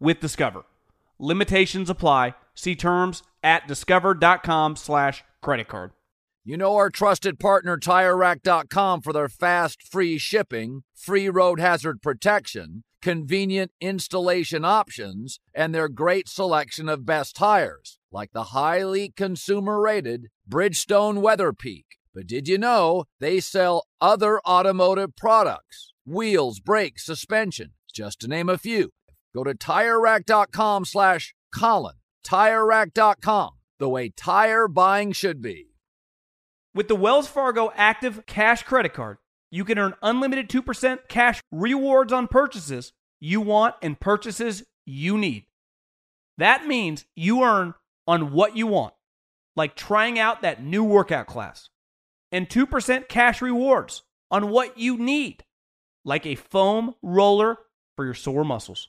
with Discover. Limitations apply. See terms at discover.com slash credit card. You know our trusted partner TireRack.com for their fast, free shipping, free road hazard protection, convenient installation options, and their great selection of best tires, like the highly consumer-rated Bridgestone Weather Peak. But did you know they sell other automotive products? Wheels, brakes, suspension, just to name a few. Go to TireRack.com slash Colin. TireRack.com, the way tire buying should be. With the Wells Fargo Active Cash Credit Card, you can earn unlimited 2% cash rewards on purchases you want and purchases you need. That means you earn on what you want, like trying out that new workout class, and 2% cash rewards on what you need, like a foam roller for your sore muscles.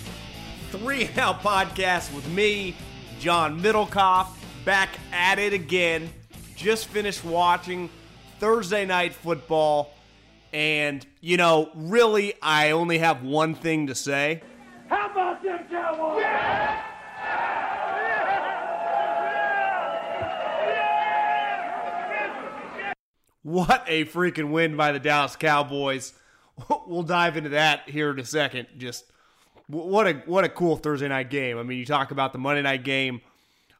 Three and Out Podcast with me, John Middlekauff, back at it again. Just finished watching Thursday Night Football, and, you know, really, I only have one thing to say. How about them Cowboys? Yeah! What a freaking win by the Dallas Cowboys. We'll dive into that here in a second. Just what a what a cool Thursday night game. I mean, you talk about the Monday night game.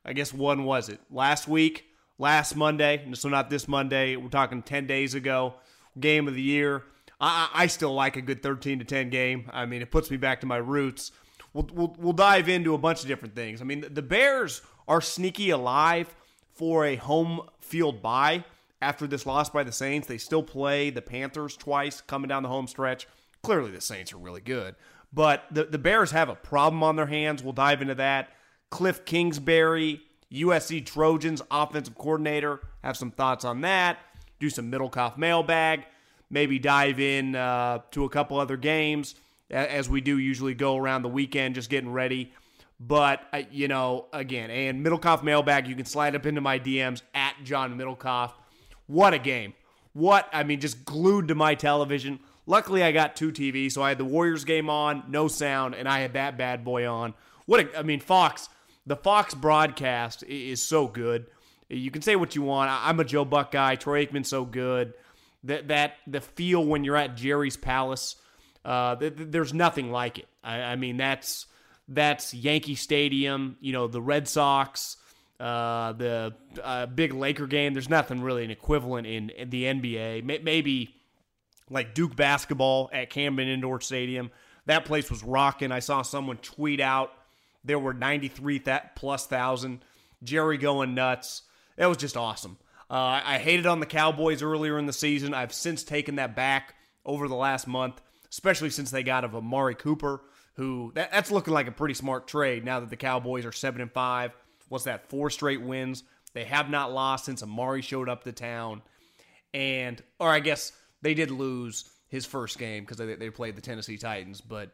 I guess one was it last week, last Monday. So not this Monday. We're talking ten days ago. Game of the year. I, I still like a good thirteen to ten game. I mean, it puts me back to my roots. We'll, we'll, we'll dive into a bunch of different things. I mean, the Bears are sneaky alive for a home field bye after this loss by the Saints. They still play the Panthers twice coming down the home stretch. Clearly, the Saints are really good. But the, the Bears have a problem on their hands. We'll dive into that. Kliff Kingsbury, USC Trojans offensive coordinator, have some thoughts on that. Do some Middlekauff mailbag. Maybe dive in uh, to a couple other games as we do usually go around the weekend, just getting ready. But, uh, you know, again, and Middlekauff mailbag, you can slide up into my DMs at John Middlekauff. What a game. What, I mean, just glued to my television. Luckily, I got two TVs, so I had the Warriors game on, no sound, and I had that bad boy on. What a, I mean, Fox, the Fox broadcast is so good. You can say what you want. I'm a Joe Buck guy. Troy Aikman's so good. That that the feel when you're at Jerry's Palace, uh, th- th- there's nothing like it. I, I mean, that's that's Yankee Stadium. You know, the Red Sox, uh, the uh, big Laker game. There's nothing really an equivalent in, in the NBA. maybe like Duke basketball at Cameron Indoor Stadium. That place was rocking. I saw someone tweet out there were 93 that plus thousand. Jerry going nuts. That was just awesome. Uh, I hated on the Cowboys earlier in the season. I've since taken that back over the last month, especially since they got of Amari Cooper, who that, that's looking like a pretty smart trade now that the Cowboys are seven and five. What's that? Four straight wins. They have not lost since Amari showed up to town, and or I guess they did lose his first game because they, they played the Tennessee Titans, but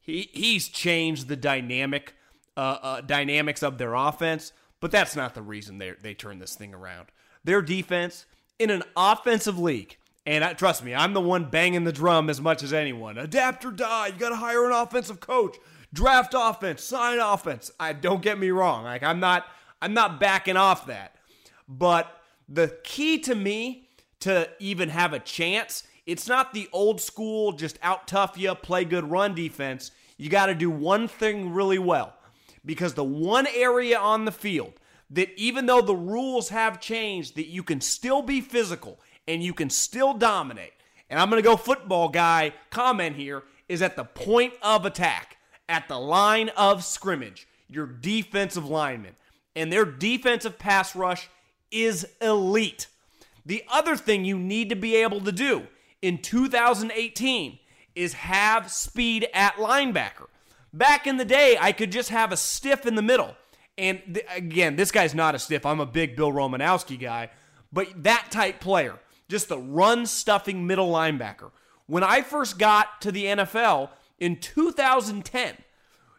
he he's changed the dynamic uh, uh, dynamics of their offense, but that's not the reason they they turn this thing around. Their defense in an offensive league, and I, trust me, I'm the one banging the drum as much as anyone. Adapt or die. You got to hire an offensive coach, draft offense, sign offense. I don't get me wrong. Like I'm not I'm not backing off that, but the key to me to even have a chance, it's not the old school just out tough you, play good run defense. You got to do one thing really well because the one area on the field that even though the rules have changed that you can still be physical and you can still dominate. And I'm going to go football guy comment here is at the point of attack, at the line of scrimmage, your defensive lineman. And their defensive pass rush is elite. The other thing you need to be able to do in 2018 is have speed at linebacker. Back in the day, I could just have a stiff in the middle. And th- again, this guy's not a stiff. I'm a big Bill Romanowski guy, but that type player, just the run stuffing middle linebacker. When I first got to the NFL in 2010,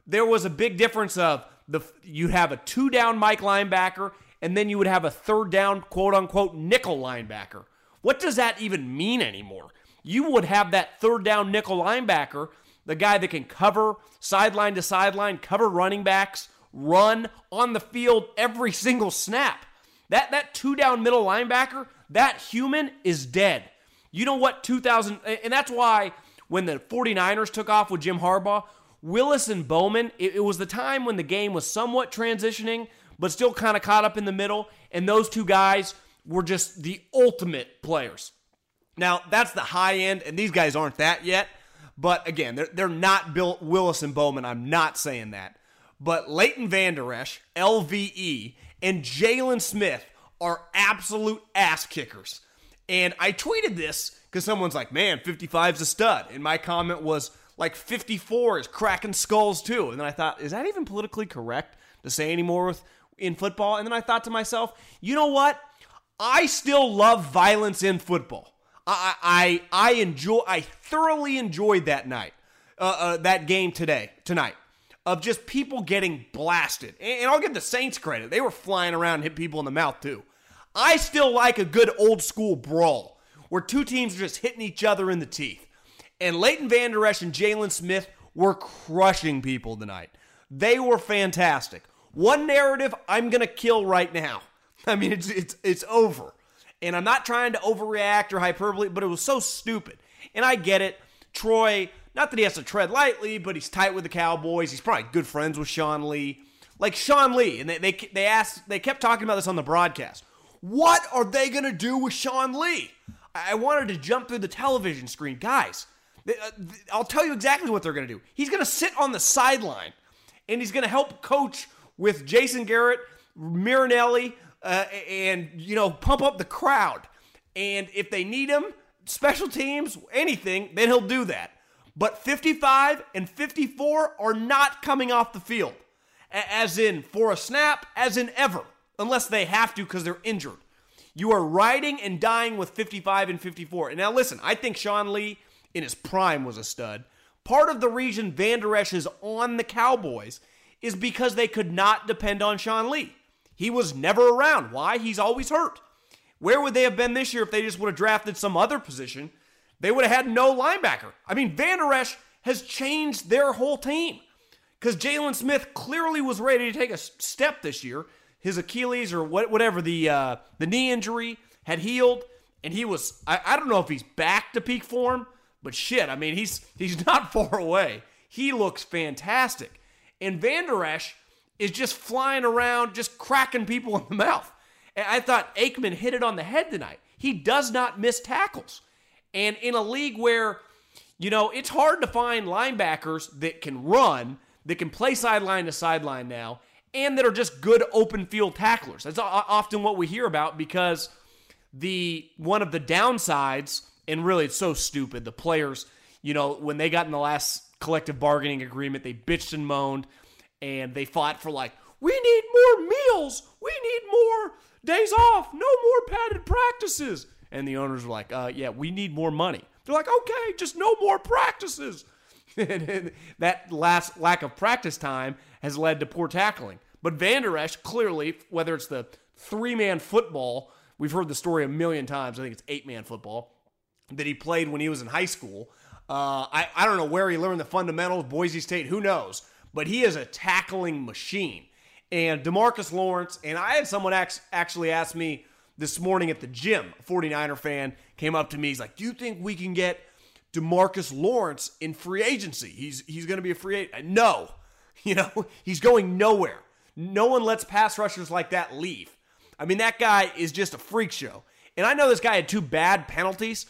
there was a big difference of the you have a two down Mike linebacker and then you would have a third down quote unquote nickel linebacker. What does that even mean anymore? You would have that third down nickel linebacker, the guy that can cover sideline to sideline, cover running backs, run on the field every single snap. That that two down middle linebacker, that human is dead. You know what 2000 and that's why when the 49ers took off with Jim Harbaugh, Willis and Bowman, it, it was the time when the game was somewhat transitioning but still kind of caught up in the middle. And those two guys were just the ultimate players. Now, that's the high end, and these guys aren't that yet. But again, they're, they're not Bill Willis and Bowman. I'm not saying that. But Leighton Vander Esch, LVE, and Jaylon Smith are absolute ass kickers. And I tweeted this because someone's like, man, 55's a stud. And my comment was, like, 54 is cracking skulls too. And then I thought, is that even politically correct to say anymore with in football. And then I thought to myself, you know what? I still love violence in football. I I I enjoy. I thoroughly enjoyed that night, uh, uh, that game today tonight of just people getting blasted. And, and I'll give the Saints credit; they were flying around and hit people in the mouth too. I still like a good old school brawl where two teams are just hitting each other in the teeth. And Leighton Vander Esch and Jaylon Smith were crushing people tonight. They were fantastic. One narrative I'm going to kill right now. I mean, it's, it's, it's over. And I'm not trying to overreact or hyperbole, but it was so stupid. And I get it. Troy, not that he has to tread lightly, but he's tight with the Cowboys. He's probably good friends with Sean Lee. Like Sean Lee, and they, they, they asked, they kept talking about this on the broadcast. What are they going to do with Sean Lee? I wanted to jump through the television screen. Guys, uh, I'll tell you exactly what they're going to do. He's going to sit on the sideline and he's going to help coach with Jason Garrett, Marinelli, uh, and you know pump up the crowd. And if they need him, special teams, anything, then he'll do that. But 55 and 54 are not coming off the field, as in for a snap, as in ever, unless they have to because they're injured. You are riding and dying with 55 and 54. And now listen, I think Sean Lee in his prime was a stud. Part of the reason Vander Esch is on the Cowboys is because they could not depend on Sean Lee. He was never around. Why? He's always hurt. Where would they have been this year if they just would have drafted some other position? They would have had no linebacker. I mean, Vander Esch has changed their whole team because Jaylon Smith clearly was ready to take a step this year. His Achilles or whatever the uh, the knee injury had healed, and he was. I, I don't know if he's back to peak form, but shit, I mean, he's he's not far away. He looks fantastic. And Vander Esch is just flying around, just cracking people in the mouth. And I thought Aikman hit it on the head tonight. He does not miss tackles. And in a league where, you know, it's hard to find linebackers that can run, that can play sideline to sideline now, and that are just good open field tacklers. That's often what we hear about because the one of the downsides, and really it's so stupid, the players, you know, when they got in the last collective bargaining agreement. They bitched and moaned, and they fought for like, we need more meals, we need more days off, no more padded practices. And the owners were like, uh, yeah, we need more money. They're like, okay, just no more practices. And that last lack of practice time has led to poor tackling. But Vander Esch, clearly, whether it's the three man football, we've heard the story a million times. I think it's eight man football that he played when he was in high school. Uh, I, I don't know where he learned the fundamentals, Boise State, who knows? But he is a tackling machine. And Demarcus Lawrence, and I had someone actually ask me this morning at the gym, a 49er fan came up to me. He's like, Do you think we can get Demarcus Lawrence in free agency? He's, he's going to be a free agent. No. You know, he's going nowhere. No one lets pass rushers like that leave. I mean, that guy is just a freak show. And I know this guy had two bad penalties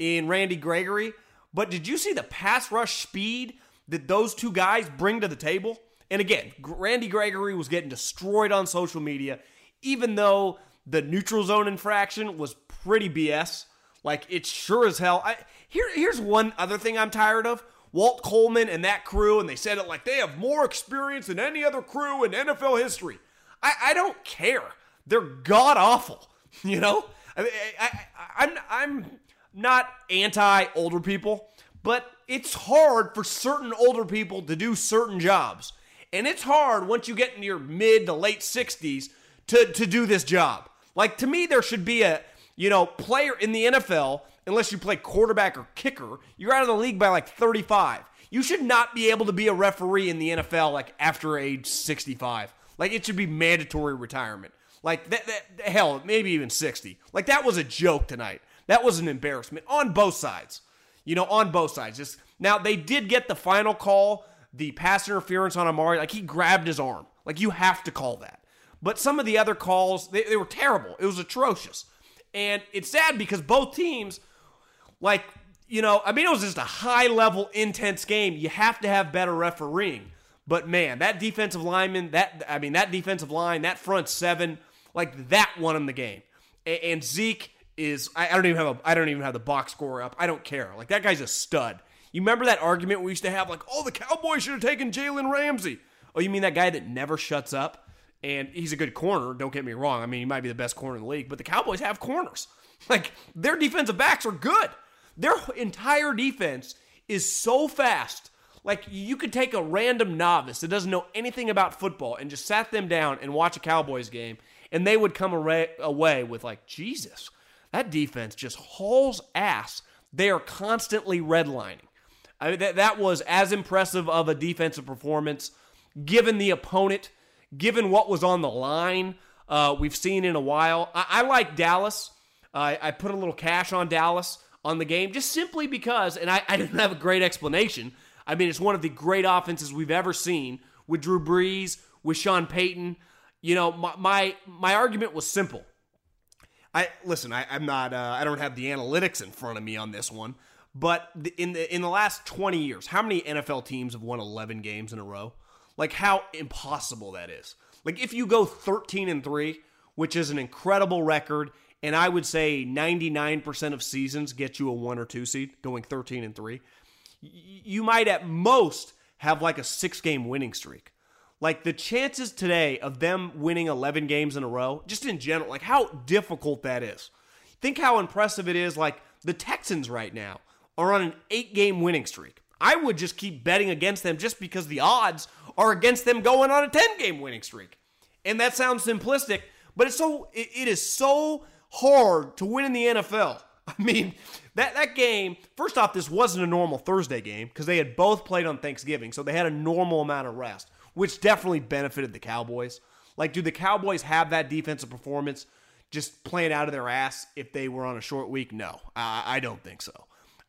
in Randy Gregory, but did you see the pass rush speed that those two guys bring to the table? And again, Randy Gregory was getting destroyed on social media, even though the neutral zone infraction was pretty BS. Like it's sure as hell. I, here, here's one other thing I'm tired of. Walt Coleman and that crew, and they said it like they have more experience than any other crew in NFL history. I, I don't care. They're god awful. You know, I, I, I, I'm I'm not anti older people, but it's hard for certain older people to do certain jobs. And it's hard once you get in your mid to late 60s to, to do this job. Like to me, there should be a you know player in the NFL, unless you play quarterback or kicker, you're out of the league by like 35. You should not be able to be a referee in the NFL like after age 65. Like it should be mandatory retirement. Like that, that hell, maybe even 60. Like that was a joke tonight. That was an embarrassment on both sides. You know, on both sides. Just now they did get the final call, the pass interference on Amari. Like he grabbed his arm. Like you have to call that. But some of the other calls, they, they were terrible. It was atrocious. And it's sad because both teams, like, you know, I mean, it was just a high level, intense game. You have to have better refereeing. But man, that defensive lineman, that I mean, that defensive line, that front seven, like that won him the game. And Zeke is I don't even have a I don't even have the box score up. I don't care. Like that guy's a stud. You remember that argument we used to have, like, oh, the Cowboys should have taken Jalen Ramsey. Oh, you mean that guy that never shuts up? and he's a good corner. Don't get me wrong. I mean, he might be the best corner in the league, but the Cowboys have corners. Like their defensive backs are good. Their entire defense is so fast. Like you could take a random novice that doesn't know anything about football and just sat them down and watch a Cowboys game, and they would come away with like, Jesus, that defense just hauls ass. They are constantly redlining. I mean, that, that was as impressive of a defensive performance given the opponent given what was on the line uh, we've seen in a while. I, I like Dallas. Uh, I put a little cash on Dallas on the game just simply because, and I, I didn't have a great explanation. I mean, it's one of the great offenses we've ever seen with Drew Brees, with Sean Payton. You know, my my, my argument was simple. I listen. I, am not. Uh, I don't have the analytics in front of me on this one. But in the in the last 20 years, how many NFL teams have won 11 games in a row? Like how impossible that is. Like if you go 13 and 3, which is an incredible record, and I would say 99% of seasons get you a 1 or 2 seed going 13 and 3, you might at most have like a 6 game winning streak. Like the chances today of them winning 11 games in a row, just in general, like how difficult that is. Think how impressive it is like the Texans right now are on an 8 game winning streak. I would just keep betting against them just because the odds are against them going on a 10 game winning streak. And that sounds simplistic, but it's so it, it is so hard to win in the NFL. I mean, that that game, first off, this wasn't a normal Thursday game because they had both played on Thanksgiving, so they had a normal amount of rest, which definitely benefited the Cowboys. Like, do the Cowboys have that defensive performance just playing out of their ass if they were on a short week? No, I, I don't think so.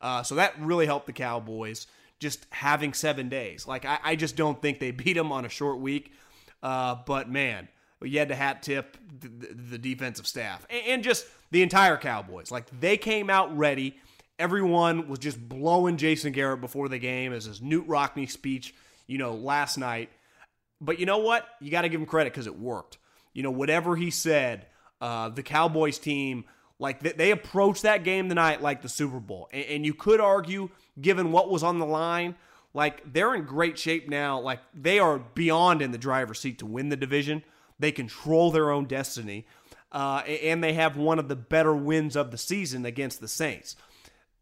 Uh, so that really helped the Cowboys just having seven days. Like I, I just don't think they beat them on a short week. Uh, but man, you had to hat tip the, the, defensive staff and, and just the entire Cowboys. Like they came out ready. Everyone was just blowing Jason Garrett before the game as his Knute Rockne speech, you know, last night. But you know what? You got to give him credit because it worked. You know, whatever he said, uh, the Cowboys team, like they, they approached that game tonight like the Super Bowl. And, and you could argue given what was on the line. Like they're in great shape now. Like they are beyond in the driver's seat to win the division. They control their own destiny, uh, and they have one of the better wins of the season against the Saints.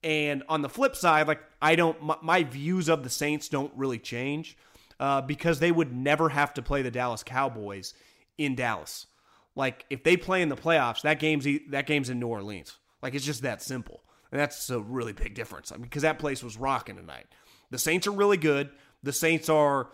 And on the flip side, like I don't, my, my views of the Saints don't really change uh, because they would never have to play the Dallas Cowboys in Dallas. Like if they play in the playoffs, that game's that game's in New Orleans. Like it's just that simple, and that's a really big difference. I mean, because that place was rocking tonight. The Saints are really good. The Saints are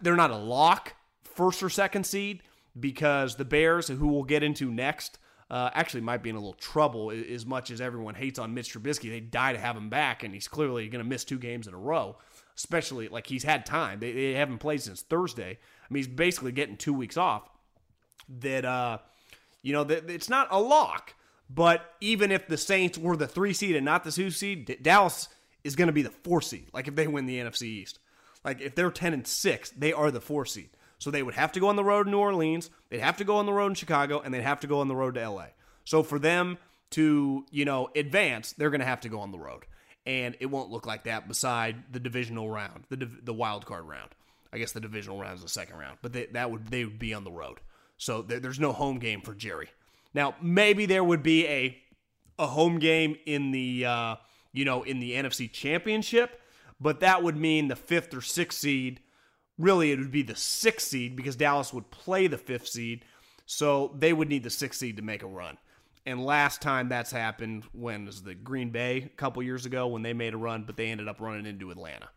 they're not a lock first or second seed because the Bears, who we'll get into next, uh, actually might be in a little trouble as much as everyone hates on Mitch Trubisky. They die to have him back, and he's clearly going to miss two games in a row, especially like he's had time. They, they haven't played since Thursday. I mean, he's basically getting two weeks off. That, uh, you know, that it's not a lock, but even if the Saints were the three seed and not the two seed, Dallas is going to be the four seed, like if they win the NFC East. Like if they're 10 and 6, they are the four seed. So they would have to go on the road in New Orleans, they'd have to go on the road in Chicago, and they'd have to go on the road to LA. So for them to, you know, advance, they're going to have to go on the road. And it won't look like that beside the divisional round, the the wild card round. I guess the divisional round is the second round, but they, that would they would be on the road. So there's no home game for Jerry. Now maybe there would be a a home game in the uh, you know in the NFC Championship, but that would mean the fifth or sixth seed really it would be the sixth seed because Dallas would play the fifth seed. So they would need the sixth seed to make a run. And last time that's happened when was the Green Bay a couple years ago when they made a run, but they ended up running into Atlanta.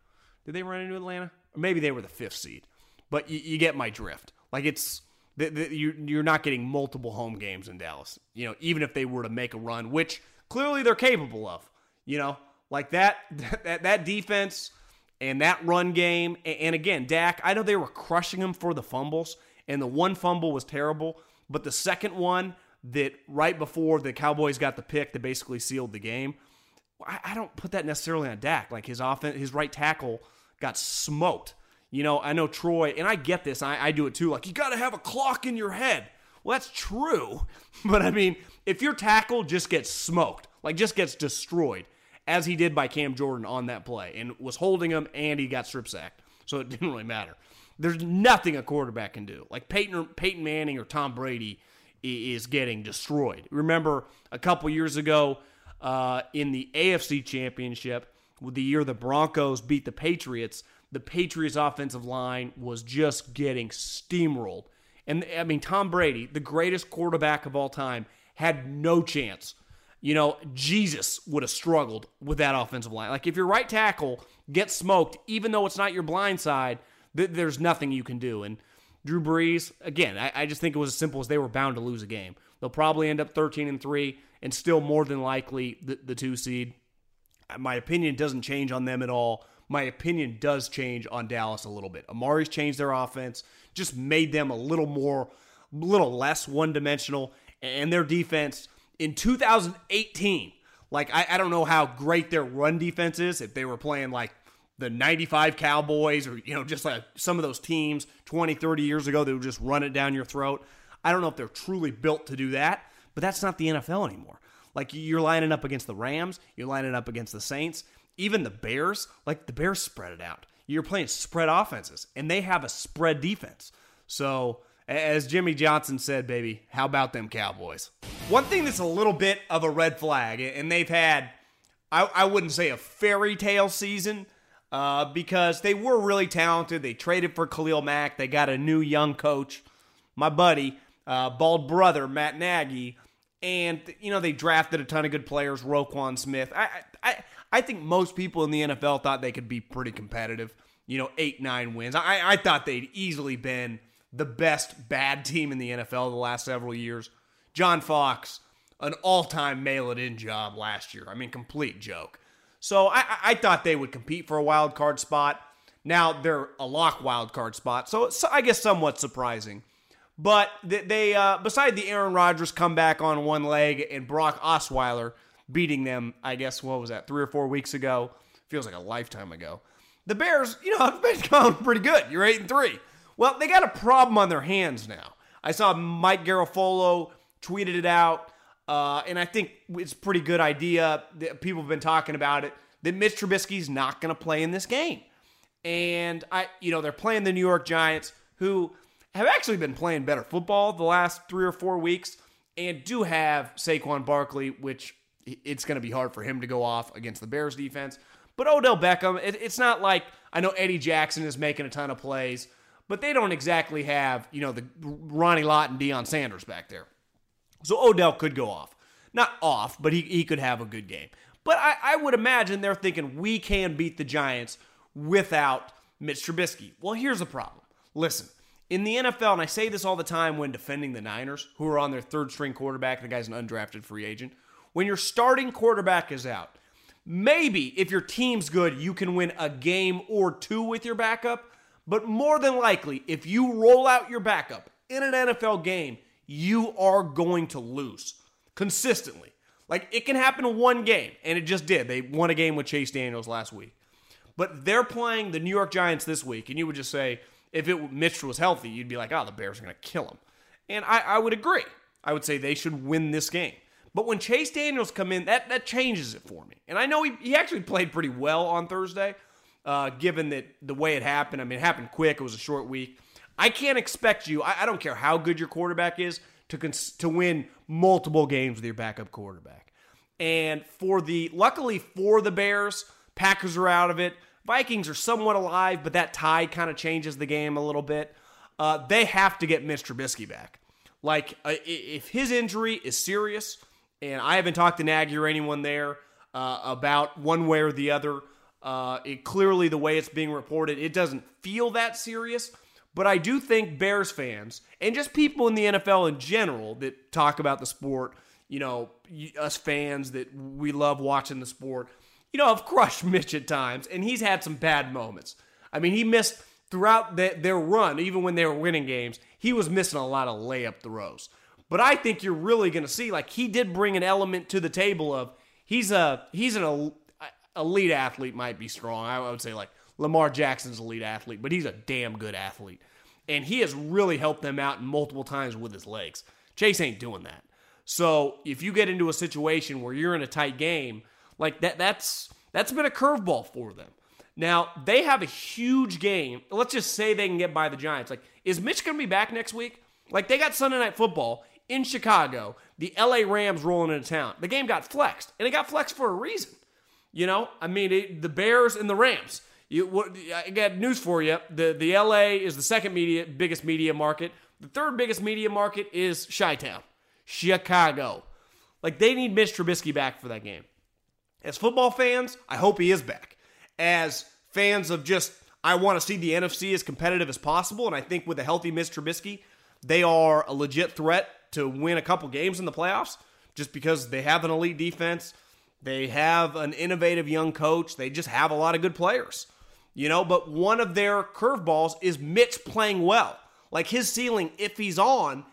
Did they run into Atlanta? Or maybe they were the fifth seed. But you, you get my drift. Like it's the, the, you, you're not getting multiple home games in Dallas. You know, even if they were to make a run, which clearly they're capable of. You know, like that that that defense and that run game. And again, Dak, I know they were crushing him for the fumbles, and the one fumble was terrible, but the second one that right before the Cowboys got the pick that basically sealed the game, I, don't put that necessarily on Dak. Like his offense, his right tackle got smoked. You know, I know Troy, and I get this. I, I do it too. Like you got to have a clock in your head. Well, that's true, but I mean, if your tackle just gets smoked, like just gets destroyed, as he did by Cam Jordan on that play and was holding him and he got strip sacked. So it didn't really matter. There's nothing a quarterback can do. Like Peyton, Peyton Manning or Tom Brady is getting destroyed. Remember a couple years ago uh, in the AFC Championship, the year the Broncos beat the Patriots, the Patriots' offensive line was just getting steamrolled. And I mean, Tom Brady, the greatest quarterback of all time, had no chance you know, Jesus would have struggled with that offensive line. Like if your right tackle gets smoked, even though it's not your blind side, th- there's nothing you can do. And Drew Brees, again, I-, I just think it was as simple as they were bound to lose a game. They'll probably end up 13 and three, and still more than likely the, the two seed. Uh, my opinion doesn't change on them at all. My opinion does change on Dallas a little bit. Amari's changed their offense, just made them a little more, a little less one dimensional, and their defense in 2018, like I, I don't know how great their run defense is if they were playing like the 95 Cowboys or, you know, just like some of those teams 20, 30 years ago that would just run it down your throat. I don't know if they're truly built to do that, but that's not the NFL anymore. Like you're lining up against the Rams, you're lining up against the Saints, even the Bears. Like the Bears spread it out. You're playing spread offenses, and they have a spread defense. So as Jimmy Johnson said, baby, how about them Cowboys? One thing that's a little bit of a red flag, and they've had, I, I wouldn't say a fairy tale season, uh, because they were really talented. They traded for Khalil Mack. They got a new young coach, my buddy, uh, bald brother Matt Nagy, and you know they drafted a ton of good players. Roquan Smith. I, I I think most people in the NFL thought they could be pretty competitive. You know, eight nine wins. I I thought they'd easily been the best bad team in the NFL the last several years. John Fox, an all time mail it in job last year. I mean, complete joke. So I, I thought they would compete for a wild card spot. Now they're a lock wild card spot, so I guess somewhat surprising. But they, uh, beside the Aaron Rodgers comeback on one leg and Brock Osweiler beating them, I guess what was that three or four weeks ago? Feels like a lifetime ago. The Bears, you know, have been going pretty good. You're eight and three. Well, they got a problem on their hands now. I saw Mike Garafolo tweeted it out, uh, and I think it's a pretty good idea. That people have been talking about it that Mitch Trubisky's not going to play in this game, and I, you know, they're playing the New York Giants, who have actually been playing better football the last three or four weeks, and do have Saquon Barkley, which it's going to be hard for him to go off against the Bears defense. But Odell Beckham, it, it's not like I know Eddie Jackson is making a ton of plays, but they don't exactly have, you know, the Ronnie Lott and Deion Sanders back there. So Odell could go off. Not off, but he, he could have a good game. But I, I would imagine they're thinking we can beat the Giants without Mitch Trubisky. Well, here's the problem. Listen, in the NFL, and I say this all the time when defending the Niners, who are on their third string quarterback, the guy's an undrafted free agent. When your starting quarterback is out, maybe if your team's good, you can win a game or two with your backup. But more than likely, if you roll out your backup in an NFL game, you are going to lose consistently. Like it can happen in one game, and it just did. They won a game with Chase Daniels last week. But they're playing the New York Giants this week, and you would just say, if it Mitch was healthy, you'd be like, oh, the Bears are going to kill him. And I, I would agree. I would say they should win this game. But when Chase Daniels come in, that that changes it for me. And I know he, he actually played pretty well on Thursday, uh, given that the way it happened. I mean, it happened quick. It was a short week. I can't expect you. I, I don't care how good your quarterback is to cons- to win multiple games with your backup quarterback. And for the luckily for the Bears, Packers are out of it. Vikings are somewhat alive, but that tie kind of changes the game a little bit. Uh, they have to get Mitch Trubisky back. Like, uh, if his injury is serious, and I haven't talked to Nagy or anyone there uh, about one way or the other, uh, it clearly the way it's being reported, it doesn't feel that serious. But I do think Bears fans and just people in the NFL in general that talk about the sport, you know, us fans that we love watching the sport you know, have crushed Mitch at times, and he's had some bad moments. I mean, he missed throughout the, their run, even when they were winning games, he was missing a lot of layup throws. But I think you're really going to see, like, he did bring an element to the table of he's a he's an elite athlete, might be strong. I would say like Lamar Jackson's elite athlete, but he's a damn good athlete, and he has really helped them out multiple times with his legs. Chase ain't doing that. So if you get into a situation where you're in a tight game like that that's that's been a curveball for them. Now, they have a huge game. Let's just say they can get by the Giants. Like, is Mitch going to be back next week? Like, they got Sunday Night Football in Chicago, the LA Rams rolling into town. The game got flexed, and it got flexed for a reason. You know, I mean, it, the Bears and the Rams. You, what, I got news for you. The the LA is the second media biggest media market. The third biggest media market is Chi-Town, Chicago. Like they need Mitch Trubisky back for that game. As football fans, I hope he is back. As fans of just, I want to see the NFC as competitive as possible, and I think with a healthy Mitch Trubisky, they are a legit threat to win a couple games in the playoffs just because they have an elite defense. They have an innovative young coach. They just have a lot of good players. You know, but one of their curveballs is Mitch playing well. Like his ceiling, if he's on,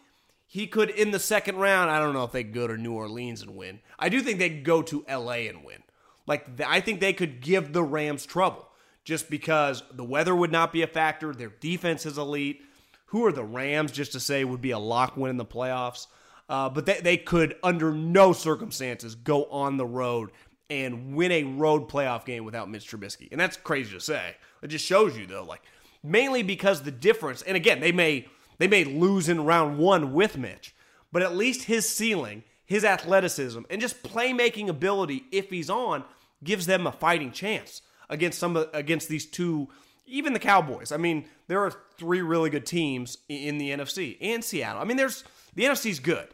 he could in the second round. I don't know if they go to New Orleans and win. I do think they go to LA and win. Like I think they could give the Rams trouble just because the weather would not be a factor. Their defense is elite. Who are the Rams just to say would be a lock win in the playoffs? Uh, but they, they could, under no circumstances, go on the road and win a road playoff game without Mitch Trubisky. And that's crazy to say. It just shows you, though, like, mainly because the difference, and again, they may they may lose in round one with Mitch, but at least his ceiling, his athleticism, and just playmaking ability, if he's on, gives them a fighting chance against some against these two, even the Cowboys. I mean, there are three really good teams in the NFC and Seattle. I mean, there's the NFC's good,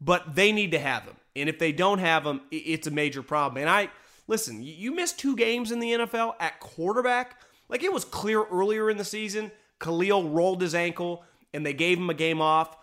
but they need to have them, and if they don't have them, it's a major problem. And I listen, you missed two games in the NFL at quarterback. Like it was clear earlier in the season, Khalil rolled his ankle and they gave him a game off.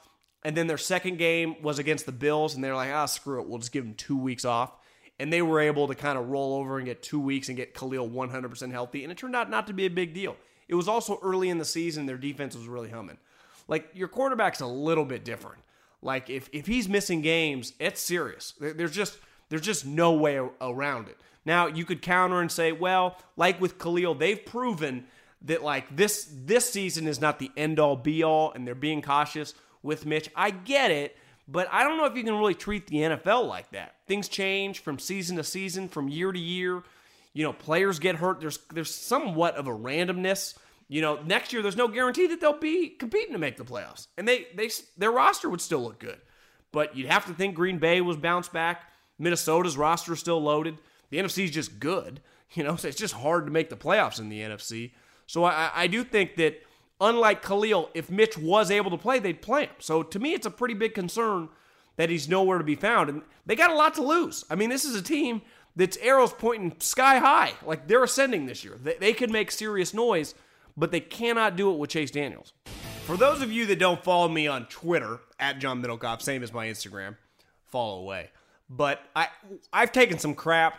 And then their second game was against the Bills, and they're like, ah, screw it, we'll just give him two weeks off. And they were able to kind of roll over and get two weeks and get Khalil 100% healthy. And it turned out not to be a big deal. It was also early in the season, their defense was really humming. Like, your quarterback's a little bit different. Like, if, if he's missing games, it's serious. There's just, there's just no way around it. Now, you could counter and say, well, like with Khalil, they've proven that like this this season is not the end all be all and they're being cautious with Mitch. I get it, but I don't know if you can really treat the NFL like that. Things change from season to season, from year to year. You know, players get hurt. There's there's somewhat of a randomness. You know, next year there's no guarantee that they'll be competing to make the playoffs, and they they their roster would still look good. But you'd have to think Green Bay was bounced back. Minnesota's roster is still loaded. The NFC is just good. You know, so it's just hard to make the playoffs in the NFC. So I, I do think that unlike Khalil, if Mitch was able to play, they'd play him. So to me, it's a pretty big concern that he's nowhere to be found. And they got a lot to lose. I mean, this is a team that's arrows pointing sky high. Like they're ascending this year. They, they could make serious noise, but they cannot do it with Chase Daniels. For those of you that don't follow me on Twitter, at John Middlekauff, same as my Instagram, follow away. But I I've taken some crap,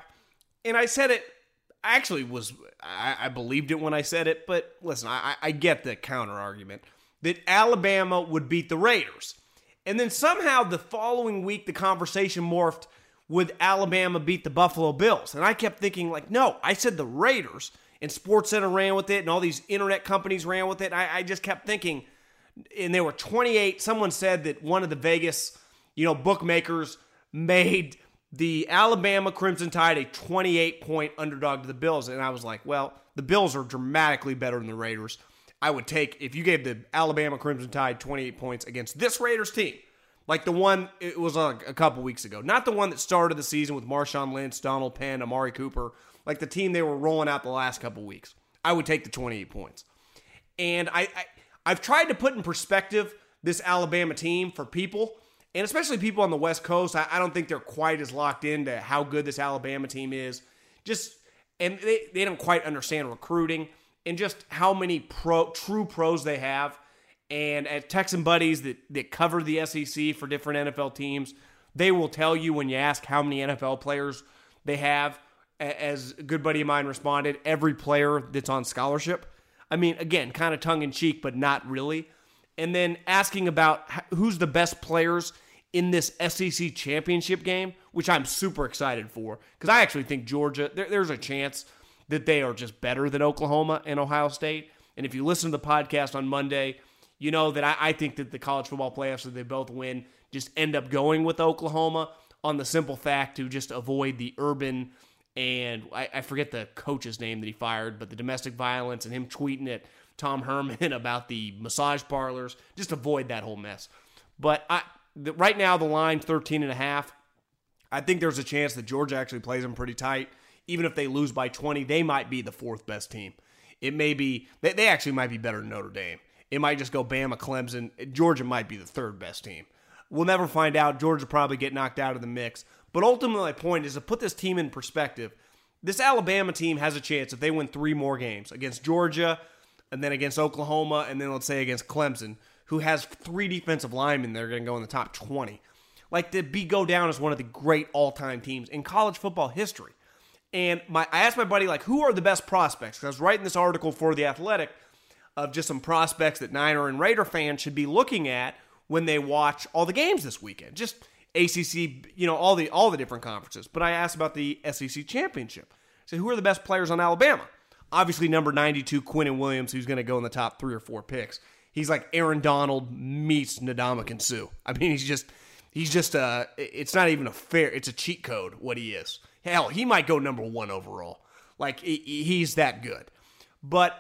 and I said it I actually was I, I, believed it when I said it, but listen, I, I get the counter argument that Alabama would beat the Raiders. And then somehow the following week the conversation morphed with Alabama beat the Buffalo Bills. And I kept thinking, like, no, I said the Raiders, and SportsCenter ran with it, and all these internet companies ran with it. I, I just kept thinking, and they were 28. Someone said that one of the Vegas, you know, bookmakers made the Alabama Crimson Tide a 28 point underdog to the Bills. And I was like, well, the Bills are dramatically better than the Raiders. I would take, if you gave the Alabama Crimson Tide 28 points against this Raiders team, like the one it was a, a couple weeks ago, not the one that started the season with Marshawn Lynch, Donald Penn, Amari Cooper, like the team they were rolling out the last couple weeks. I would take the 28 points. And I, I I've tried to put in perspective this Alabama team for people and especially people on the West Coast, I, I, don't think they're quite as locked into how good this Alabama team is. Just and they, they don't quite understand recruiting and just how many pro true pros they have. And at Texan buddies that that cover the SEC for different NFL teams, they will tell you when you ask how many NFL players they have. As a good buddy of mine responded, every player that's on scholarship. I mean, again, kind of tongue in cheek, but not really. And then asking about who's the best players in this SEC championship game, which I'm super excited for because I actually think Georgia, there, there's a chance that they are just better than Oklahoma and Ohio State. And if you listen to the podcast on Monday, you know that I, I think that the college football playoffs, that they both win, just end up going with Oklahoma on the simple fact to just avoid the urban and I, I forget the coach's name that he fired, but the domestic violence and him tweeting at Tom Herman about the massage parlors. Just avoid that whole mess. But I, the, right now the line 13 and a half. I think there's a chance that Georgia actually plays them pretty tight. Even if they lose by 20, they might be the fourth best team. It may be they, they actually might be better than Notre Dame. It might just go Bama, Clemson. Georgia might be the third best team. We'll never find out. Georgia probably get knocked out of the mix. But ultimately, my point is to put this team in perspective. This Alabama team has a chance if they win three more games against Georgia, and then against Oklahoma, and then let's say against Clemson who has three defensive linemen that are going to go in the top 20. Like to be go down as one of the great all-time teams in college football history. And my I asked my buddy like who are the best prospects? Because I was writing this article for the Athletic of just some prospects that Niner and Raider fans should be looking at when they watch all the games this weekend. Just ACC, you know, all the all the different conferences. But I asked about the SEC championship. So who are the best players on Alabama? Obviously, number 92, Quinnen Williams, who's going to go in the top three or four picks he's like Aaron Donald meets Ndamukong Suh. I mean, he's just he's just uh it's not even a fair it's a cheat code what he is. Hell, he might go number 1 overall. Like he's that good. But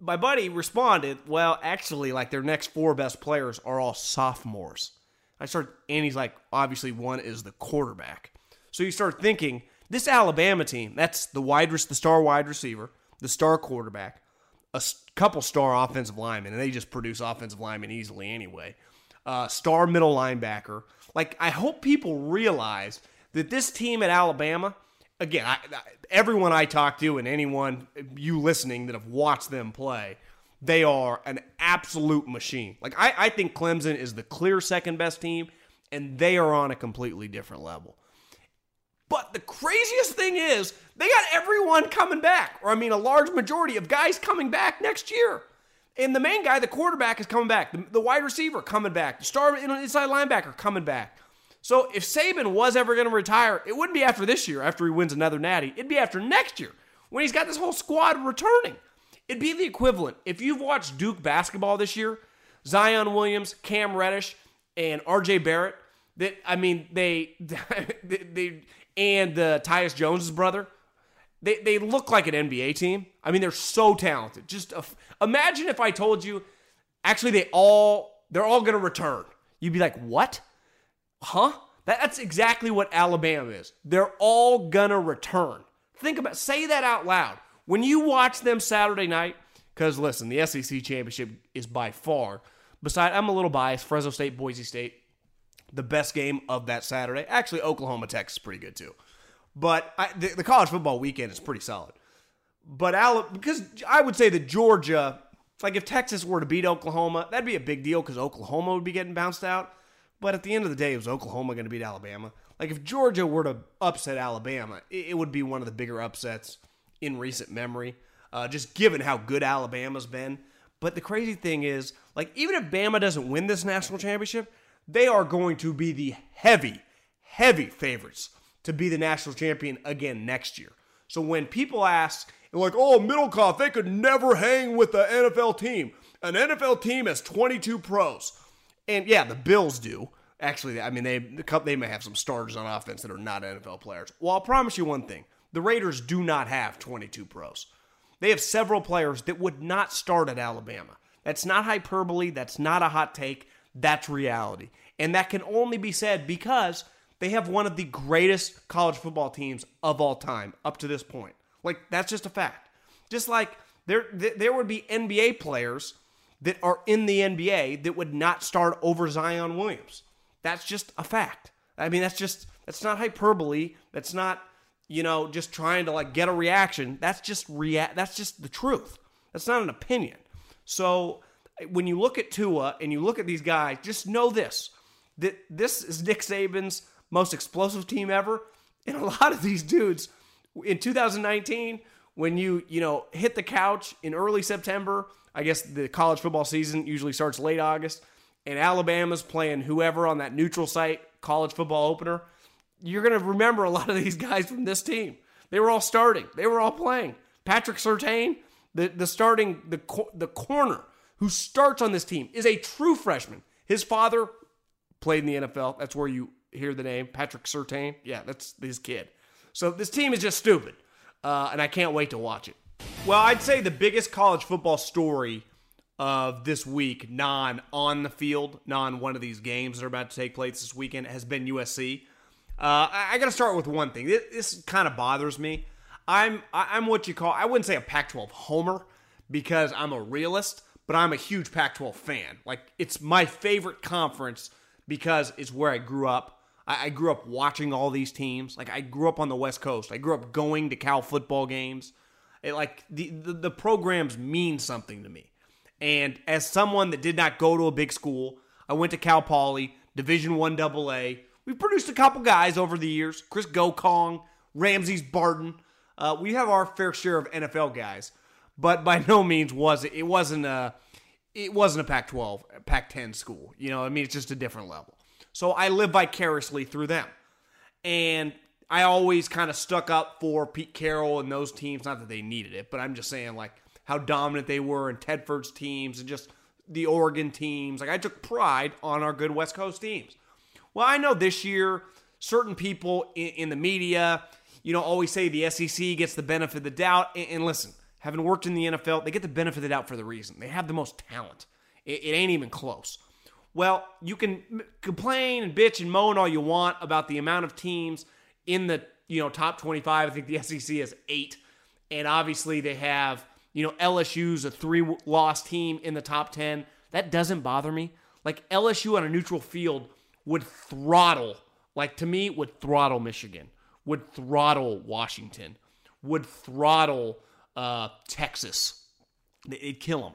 my buddy responded, "Well, actually like their next four best players are all sophomores." I start, and he's like, "Obviously one is the quarterback." So you start thinking, this Alabama team, that's the wide the star wide receiver, the star quarterback, a couple star offensive linemen, and they just produce offensive linemen easily anyway. Uh, star middle linebacker. Like, I hope people realize that this team at Alabama, again, I, everyone I talk to and anyone you listening that have watched them play, they are an absolute machine. Like, I, I think Clemson is the clear second best team, and they are on a completely different level. But the craziest thing is, they got everyone coming back, or I mean, a large majority of guys coming back next year. And the main guy, the quarterback, is coming back. The, the wide receiver coming back. The star inside linebacker coming back. So if Saban was ever going to retire, it wouldn't be after this year, after he wins another natty. It'd be after next year, when he's got this whole squad returning. It'd be the equivalent. If you've watched Duke basketball this year, Zion Williams, Cam Reddish, and RJ Barrett, that I mean, they, they, they and uh, Tyus Jones's brother. They, they look like an NBA team. I mean, they're so talented. Just imagine if I told you, actually, they all they're all going to return. You'd be like, what? Huh? That's exactly what Alabama is. They're all gonna return. Think about say that out loud. When you watch them Saturday night, because listen, the SEC championship is by far, beside I'm a little biased, Fresno State, Boise State, the best game of that Saturday. Actually, Oklahoma Texas is pretty good too. But I, the, the, college football weekend is pretty solid. But Alabama, because I would say that Georgia, like if Texas were to beat Oklahoma, that'd be a big deal because Oklahoma would be getting bounced out. But at the end of the day, it was Oklahoma going to beat Alabama. Like if Georgia were to upset Alabama, it, it would be one of the bigger upsets in recent memory, uh, just given how good Alabama's been. But the crazy thing is, like even if Bama doesn't win this national championship, they are going to be the heavy, heavy favorites to be the national champion again next year. So when people ask, like, oh, Middlekauff, they could never hang with the NFL team. An NFL team has 22 pros. And yeah, the Bills do. Actually, I mean, they they may have some starters on offense that are not NFL players. Well, I'll promise you one thing: the Raiders do not have 22 pros. They have several players that would not start at Alabama. That's not hyperbole. That's not a hot take. That's reality. And that can only be said because they have one of the greatest college football teams of all time up to this point. Like, that's just a fact. Just like there, there would be NBA players that are in the NBA that would not start over Zion Williams. That's just a fact. I mean, that's just, that's not hyperbole. That's not, you know, just trying to like get a reaction. That's just react. That's just the truth. That's not an opinion. So when you look at Tua and you look at these guys, just know this that this is Nick Saban's most explosive team ever. And a lot of these dudes in 2019, when you, you know, hit the couch in early September, I guess the college football season usually starts late August, and Alabama's playing whoever on that neutral site college football opener, you're going to remember a lot of these guys from this team. They were all starting. They were all playing. Patrick Surtain, the, the starting the the corner who starts on this team is a true freshman. His father played in the NFL. That's where you hear the name Patrick Surtain. Yeah, that's his kid. So this team is just stupid, uh, and I can't wait to watch it. Well, I'd say the biggest college football story of this week, non on the field, non one of these games that are about to take place this weekend, has been USC. Uh, I, I got to start with one thing. This, this kind of bothers me. I'm I'm what you call I wouldn't say a Pac-12 homer because I'm a realist, but I'm a huge Pac-12 fan. Like it's my favorite conference because it's where I grew up. I, I grew up watching all these teams. Like I grew up on the West Coast. I grew up going to Cal football games. It, like the, the the programs mean something to me. And as someone that did not go to a big school, I went to Cal Poly, Division One Double AA. We've produced a couple guys over the years: Chris Gocong, Ramses Barden. Uh, we have our fair share of NFL guys, but by no means was it. It wasn't a it wasn't a Pac-12, Pac-10 school. You know, I mean, it's just a different level. So I live vicariously through them, and I always kind of stuck up for Pete Carroll and those teams. Not that they needed it, but I'm just saying like how dominant they were in Tedford's teams and just the Oregon teams. Like I took pride on our good West Coast teams. Well, I know this year certain people in, in the media, you know, always say the SEC gets the benefit of the doubt. And, and listen, having worked in the NFL, they get the benefit of the doubt for the reason. They have the most talent. It, it ain't even close. Well, you can complain and bitch and moan all you want about the amount of teams in the you know top 25. I think the SEC has eight, and obviously they have you know LSU's a three loss team in the top 10. That doesn't bother me. Like LSU on a neutral field would throttle, like to me, would throttle Michigan, would throttle Washington, would throttle uh, Texas. It'd kill them.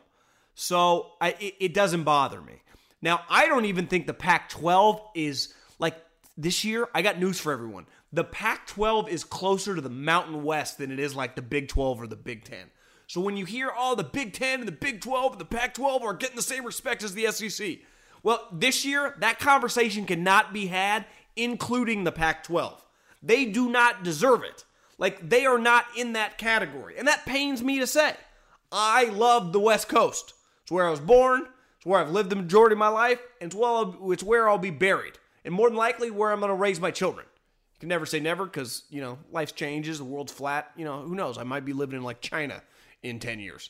So I, it, it doesn't bother me. Now, I don't even think the Pac 12 is like this year. I got news for everyone. The Pac 12 is closer to the Mountain West than it is like the Big 12 or the Big 10. So when you hear, oh, the Big 10 and the Big 12 and the Pac 12 are getting the same respect as the SEC, well, this year, that conversation cannot be had, including the Pac 12. They do not deserve it. Like, they are not in that category. And that pains me to say. I love the West Coast. It's where I was born, it's where I've lived the majority of my life, and it's, well, it's where I'll be buried. And more than likely, where I'm going to raise my children. You can never say never because, you know, life changes, the world's flat. You know, who knows? I might be living in like China in 10 years.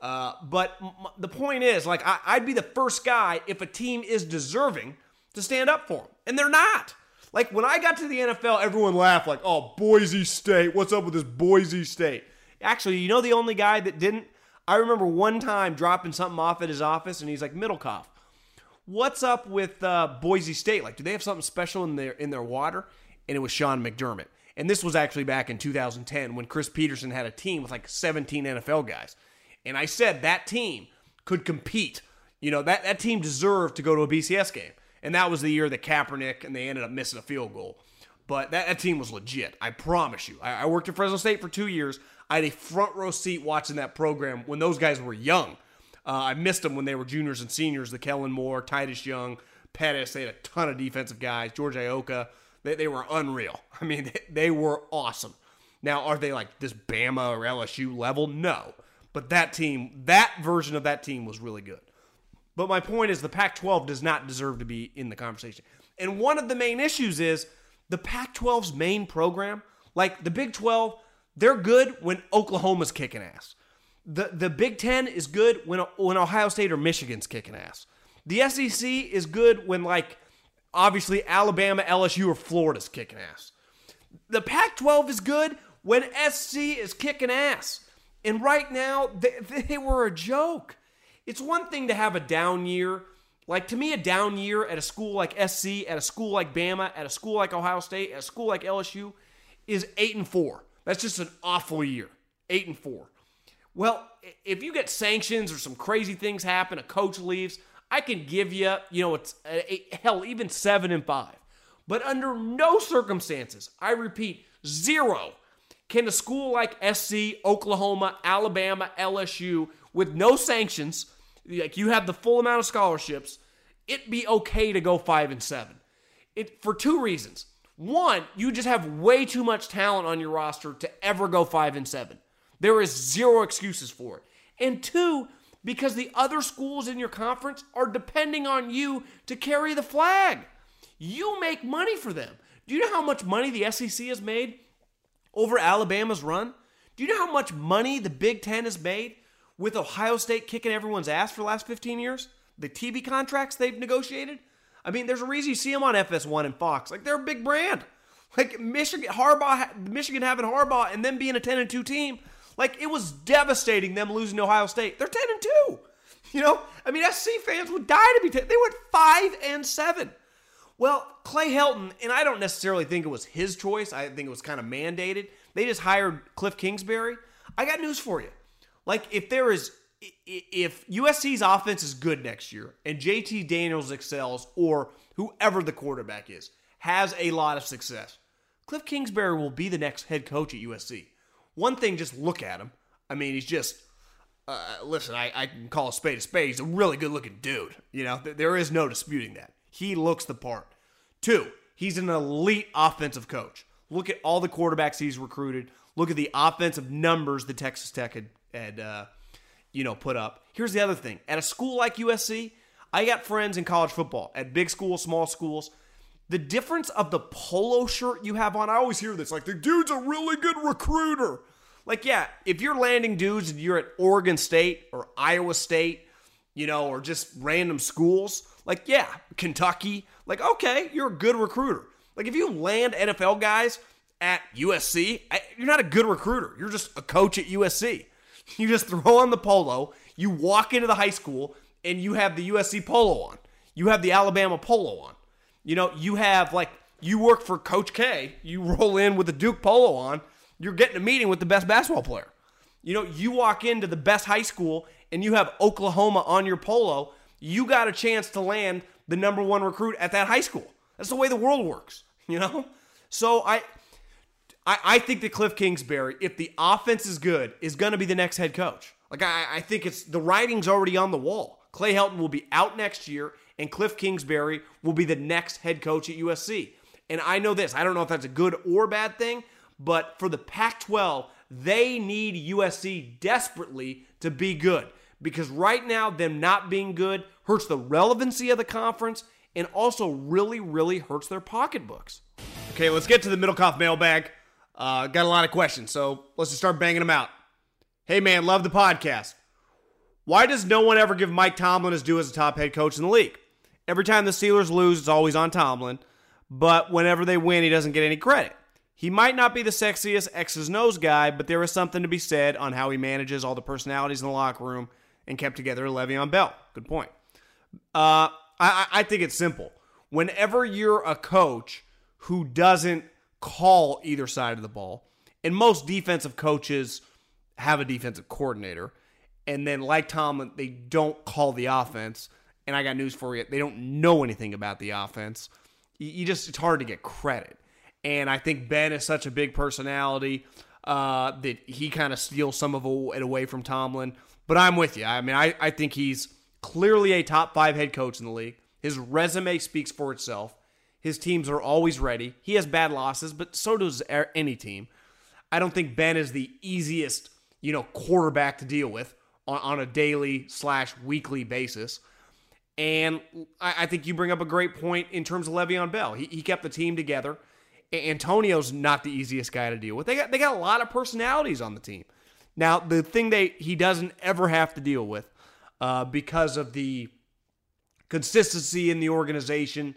Uh, but m- the point is, like, I- I'd be the first guy if a team is deserving to stand up for them. And they're not. Like when I got to the NFL, everyone laughed like, "Oh, Boise State. What's up with this Boise State?" Actually, you know the only guy that didn't. I remember one time dropping something off at his office, and he's like, "Middlekauff, what's up with uh, Boise State? Like, do they have something special in their in their water?" And it was Sean McDermott. And this was actually back in 2010 when Chris Petersen had a team with like 17 NFL guys. And I said that team could compete. You know, that, that team deserved to go to a BCS game. And that was the year that Kaepernick and they ended up missing a field goal. But that, that team was legit. I promise you. I, I worked at Fresno State for two years. I had a front row seat watching that program when those guys were young. Uh, I missed them when they were juniors and seniors. The Kellen Moore, Titus Young, Pettis. They had a ton of defensive guys. George Iloka. They, they were unreal. I mean, they, they were awesome. Now, are they like this Bama or LSU level? No. But that team, that version of that team was really good. But my point is the Pac 12 does not deserve to be in the conversation. And one of the main issues is the Pac 12's main program, like the Big 12, they're good when Oklahoma's kicking ass. The, the Big 10 is good when, when Ohio State or Michigan's kicking ass. The SEC is good when, like, obviously Alabama, LSU, or Florida's kicking ass. The Pac 12 is good when SC is kicking ass. And right now, they, they were a joke. It's one thing to have a down year. Like, to me, a down year at a school like SC, at a school like Bama, at a school like Ohio State, at a school like LSU is 8 and 4. That's just an awful year. 8 and 4. Well, if you get sanctions or some crazy things happen, a coach leaves, I can give you, you know, it's uh, a, hell, even 7 and 5. But under no circumstances, I repeat, zero, can a school like SC, Oklahoma, Alabama, LSU, with no sanctions, like you have the full amount of scholarships, it be okay to go five and seven. It for two reasons. One, you just have way too much talent on your roster to ever go five and seven. There is zero excuses for it. And two, because the other schools in your conference are depending on you to carry the flag. You make money for them. Do you know how much money the SEC has made over Alabama's run? Do you know how much money the Big Ten has made with Ohio State kicking everyone's ass for the last 15 years? The TV contracts they've negotiated? I mean, there's a reason you see them on FS1 and Fox. Like, they're a big brand. Like, Michigan, Harbaugh, Michigan having Harbaugh and them being a 10 and 2 team. Like, it was devastating them losing to Ohio State. They're 10 and 2. You know, I mean, SC fans would die to be 10. They went 5 and 7. Well, Clay Helton, and I don't necessarily think it was his choice. I think it was kind of mandated. They just hired Kliff Kingsbury. I got news for you. Like, if there is, if USC's offense is good next year and JT Daniels excels or whoever the quarterback is has a lot of success, Kliff Kingsbury will be the next head coach at USC. One thing, just look at him. I mean, he's just, uh, listen, I, I can call a spade a spade. He's a really good looking dude. You know, there is no disputing that. He looks the part. Two, he's an elite offensive coach. Look at all the quarterbacks he's recruited. Look at the offensive numbers the Texas Tech had, had uh, you know, put up. Here's the other thing. At a school like USC, I got friends in college football at big schools, small schools. The difference of the polo shirt you have on, I always hear this like, the dude's a really good recruiter. Like, yeah, if you're landing dudes and you're at Oregon State or Iowa State, you know, or just random schools, like, yeah, Kentucky, like, okay, you're a good recruiter. Like, if you land NFL guys at USC, you're not a good recruiter. You're just a coach at USC. You just throw on the polo, you walk into the high school, and you have the USC polo on. You have the Alabama polo on. You know, you have like, you work for Coach K, you roll in with the Duke polo on, you're getting a meeting with the best basketball player. You know, you walk into the best high school and you have Oklahoma on your polo, you got a chance to land the number one recruit at that high school. That's the way the world works, you know? So I I, I think that Kliff Kingsbury, if the offense is good, is gonna be the next head coach. Like I, I think it's the writing's already on the wall. Clay Helton will be out next year, and Kliff Kingsbury will be the next head coach at USC. And I know this, I don't know if that's a good or bad thing, but for the Pac 12, they need USC desperately to be good because right now, them not being good hurts the relevancy of the conference and also really, really hurts their pocketbooks. Okay, let's get to the Middlekauff mailbag. Uh, got a lot of questions, so let's just start banging them out. Hey, man, love the podcast. Why does no one ever give Mike Tomlin his due as a top head coach in the league? Every time the Steelers lose, it's always on Tomlin. but whenever they win, he doesn't get any credit. He might not be the sexiest X's nose guy, but there is something to be said on how he manages all the personalities in the locker room and kept together Le'Veon Bell. Good point. Uh, I, I think it's simple. Whenever you're a coach who doesn't call either side of the ball, and most defensive coaches have a defensive coordinator, and then like Tomlin, they don't call the offense. And I got news for you: they don't know anything about the offense. You just it's hard to get credit. And I think Ben is such a big personality uh, that he kind of steals some of it away from Tomlin. But I'm with you. I mean, I, I think he's clearly a top five head coach in the league. His resume speaks for itself. His teams are always ready. He has bad losses, but so does any team. I don't think Ben is the easiest, you know, quarterback to deal with on, on a daily slash weekly basis. And I, I, think you bring up a great point in terms of Le'Veon Bell. He, he kept the team together. Antonio's not the easiest guy to deal with. They got they got a lot of personalities on the team. Now, the thing they he doesn't ever have to deal with uh, because of the consistency in the organization,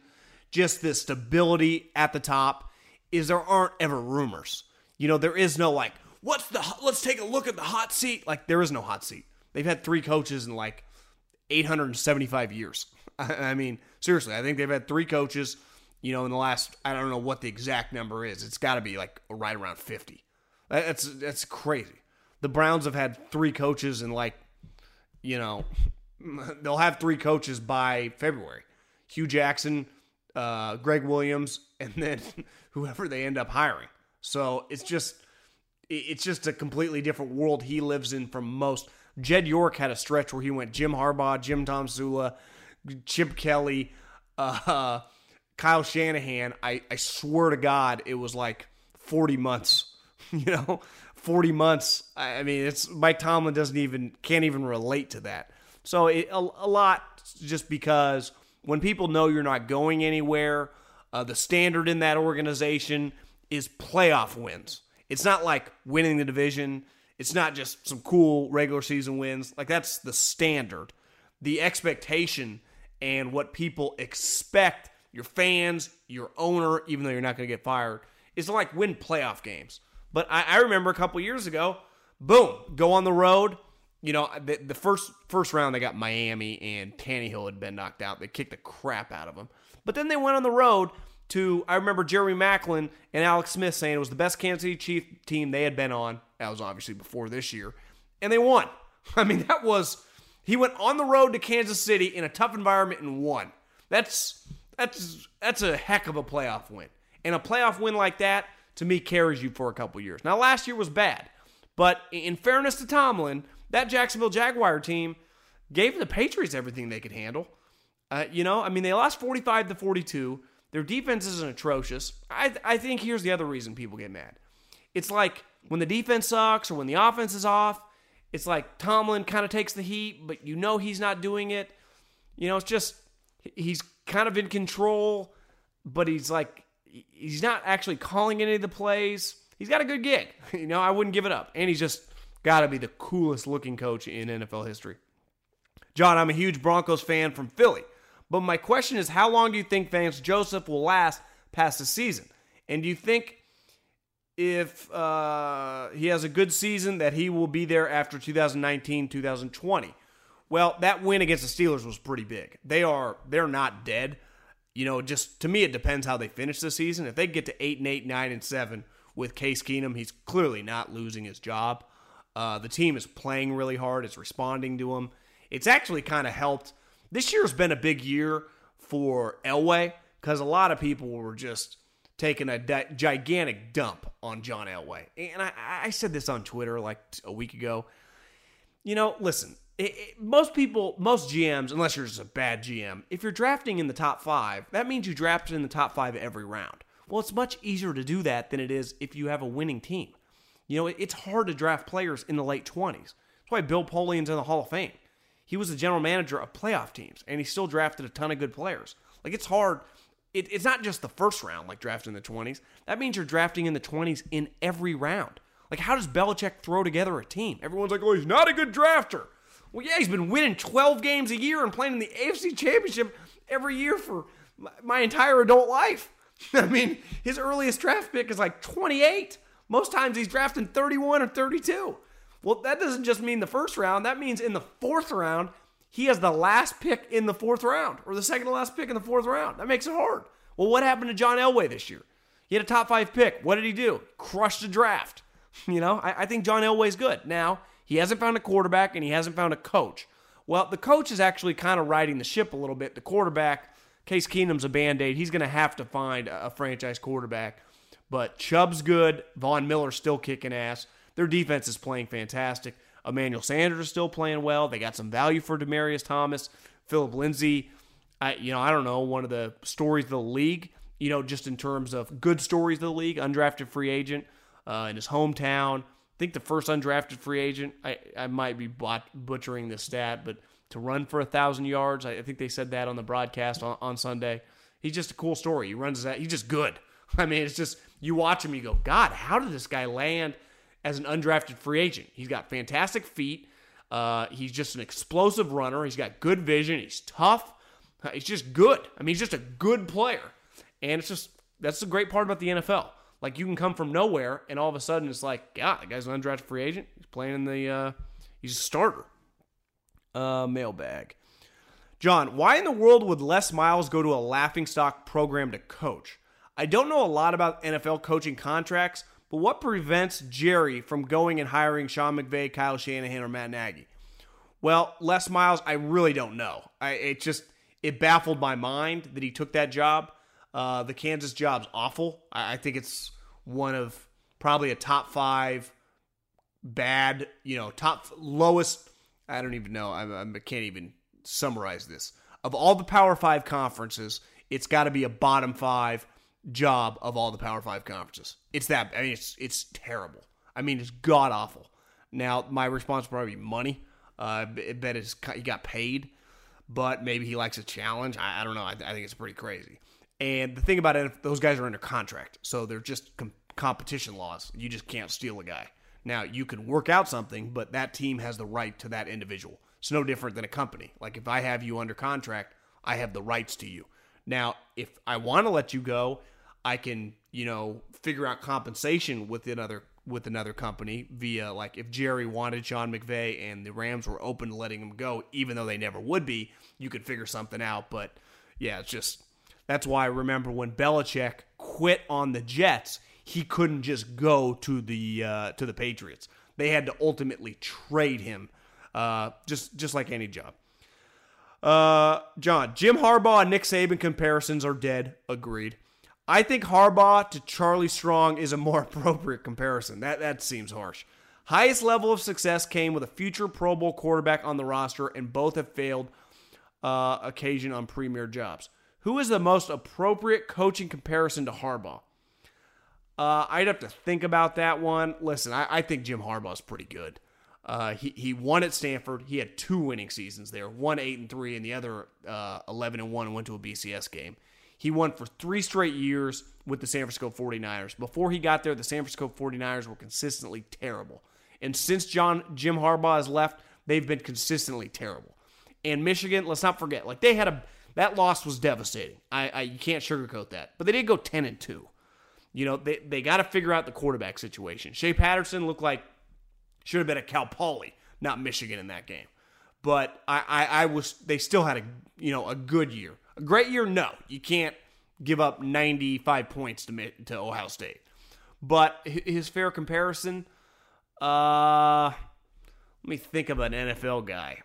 just the stability at the top, is there aren't ever rumors. You know, there is no like, what's the let's take a look at the hot seat. Like there is no hot seat. They've had three coaches in like 875 years. I mean, seriously, I think they've had three coaches. You know, in the last, I don't know what the exact number is. It's got to be like right around 50. That's that's crazy the Browns have had three coaches and like, you know, they'll have three coaches by February. Hue Jackson, uh, Gregg Williams, and then whoever they end up hiring. So it's just it's just a completely different world he lives in from most. Jed York had a stretch where he went Jim Harbaugh, Jim Tomsula, Chip Kelly, uh, Kyle Shanahan. I, I swear to God, it was like 40 months. You know, 40 months. I mean, it's Mike Tomlin doesn't even can't even relate to that. So it, a, a, lot just because when people know you're not going anywhere, uh, the standard in that organization is playoff wins. It's not like winning the division. It's not just some cool regular season wins. Like that's the standard. The expectation and what people expect your fans, your owner, even though you're not going to get fired, is like win playoff games. But I, I remember a couple years ago, boom, go on the road. You know, the, the, first first round they got Miami and Tannehill had been knocked out. They kicked the crap out of them. But then they went on the road to I remember Jerry Maclin and Alex Smith saying it was the best Kansas City Chief team they had been on. That was obviously before this year, and they won. I mean, that was he went on the road to Kansas City in a tough environment and won. That's that's that's a heck of a playoff win. And a playoff win like that to me carries you for a couple years. Now, last year was bad, but in fairness to Tomlin, that Jacksonville Jaguar team gave the Patriots everything they could handle. Uh, you know, I mean, they lost 45 to 42. Their defense isn't atrocious. I, I think here's the other reason people get mad. It's like when the defense sucks or when the offense is off, it's like Tomlin kind of takes the heat, but you know he's not doing it. You know, it's just he's kind of in control, but he's like he's not actually calling any of the plays. He's got a good gig. You know, I wouldn't give it up. And he's just got to be the coolest looking coach in NFL history. John, I'm a huge Broncos fan from Philly. But my question is how long do you think Vance Joseph will last past the season? And do you think if uh, he has a good season that he will be there after 2019 2020? Well, that win against the Steelers was pretty big. They are they're not dead you know, just to me, it depends how they finish the season. If they get to eight and eight, nine and seven with Case Keenum, he's clearly not losing his job. Uh, the team is playing really hard. It's responding to him. It's actually kind of helped. This year's been a big year for Elway because a lot of people were just taking a di- gigantic dump on John Elway. And I, I said this on Twitter like a week ago. You know, listen, it, it, most people, most GMs, unless you're just a bad GM, if you're drafting in the top five, that means you drafted in the top five every round. Well, it's much easier to do that than it is if you have a winning team. You know, it, it's hard to draft players in the late 20s. That's why Bill Polian's in the Hall of Fame. He was the general manager of playoff teams, and he still drafted a ton of good players. Like, it's hard. It, it's not just the first round, like drafting in the 20s. That means you're drafting in the 20s in every round. Like, how does Belichick throw together a team? Everyone's like, oh, he's not a good drafter. Well, yeah, he's been winning 12 games a year and playing in the AFC Championship every year for my entire adult life. I mean, his earliest draft pick is like 28. Most times he's drafting 31 or 32. Well, that doesn't just mean the first round. That means in the fourth round, he has the last pick in the fourth round or the second to last pick in the fourth round. That makes it hard. Well, what happened to John Elway this year? He had a top five pick. What did he do? Crushed the draft. You know, I, I think John Elway's good. Now, he hasn't found a quarterback and he hasn't found a coach. Well, the coach is actually kind of riding the ship a little bit. The quarterback, Case Keenum's a band aid. He's going to have to find a franchise quarterback. But Chubb's good. Von Miller's still kicking ass. Their defense is playing fantastic. Emmanuel Sanders is still playing well. They got some value for Demaryius Thomas. Phillip Lindsay, I you know, I don't know, one of the stories of the league, you know, just in terms of good stories of the league, undrafted free agent uh, in his hometown. I think the first undrafted free agent, I, I might be butchering the stat, but to run for a thousand yards, I think they said that on the broadcast on, on Sunday. He's just a cool story. He runs that. He's just good. I mean, it's just you watch him, you go, God, how did this guy land as an undrafted free agent? He's got fantastic feet. Uh, he's just an explosive runner. He's got good vision. He's tough. He's just good. I mean, he's just a good player. And it's just that's the great part about the NFL. Like you can come from nowhere, and all of a sudden it's like, God, the guy's an undrafted free agent. He's playing in the, uh, he's a starter. Uh, mailbag. John, why in the world would Les Miles go to a laughingstock program to coach? I don't know a lot about NFL coaching contracts, but what prevents Jerry from going and hiring Sean McVay, Kyle Shanahan, or Matt Nagy? Well, Les Miles, I really don't know. I it just it baffled my mind that he took that job. Uh, the Kansas job's awful. I, I think it's one of probably a top five bad, you know, top lowest. I don't even know. I, I can't even summarize this. Of all the Power Five conferences, it's got to be a bottom five job of all the Power Five conferences. It's that. I mean, it's it's terrible. I mean, it's god awful. Now, my response would probably be money. Uh, I bet it's, he got paid, but maybe he likes a challenge. I, I don't know. I, I, think it's pretty crazy. And the thing about it, those guys are under contract, so they're just com- competition laws. You just can't steal a guy. Now, you can work out something, but that team has the right to that individual. It's no different than a company. Like if I have you under contract, I have the rights to you. Now, if I want to let you go, I can, you know, figure out compensation with another with another company via like if Jerry wanted Sean McVay and the Rams were open to letting him go, even though they never would be, you could figure something out. But yeah, it's just that's why I remember when Belichick quit on the Jets, he couldn't just go to the uh, to the Patriots. They had to ultimately trade him, uh, just just like any job. Uh, John, Jim Harbaugh and Nick Saban comparisons are dead. Agreed. I think Harbaugh to Charlie Strong is a more appropriate comparison. That that seems harsh. Highest level of success came with a future Pro Bowl quarterback on the roster, and both have failed uh, occasion on premier jobs. Who is the most appropriate coaching comparison to Harbaugh? Uh, I'd have to think about that one. Listen, I, I think Jim Harbaugh is pretty good. Uh, he he won at Stanford. He had two winning seasons there, one eight and three, and the other uh, eleven and one, went to a BCS game. He won for three straight years with the San Francisco 49ers. Before he got there, the San Francisco 49ers were consistently terrible. And since John Jim Harbaugh has left, they've been consistently terrible. And Michigan, let's not forget, like they had a that loss was devastating. I, I you can't sugarcoat that. But they did go 10 and 2. You know, they, they got to figure out the quarterback situation. Shea Patterson looked like should have been at Cal Poly, not Michigan in that game. But I, I, I was they still had a you know a good year. A great year, no. You can't give up 95 points to, to Ohio State. But his fair comparison, uh, let me think of an NFL guy.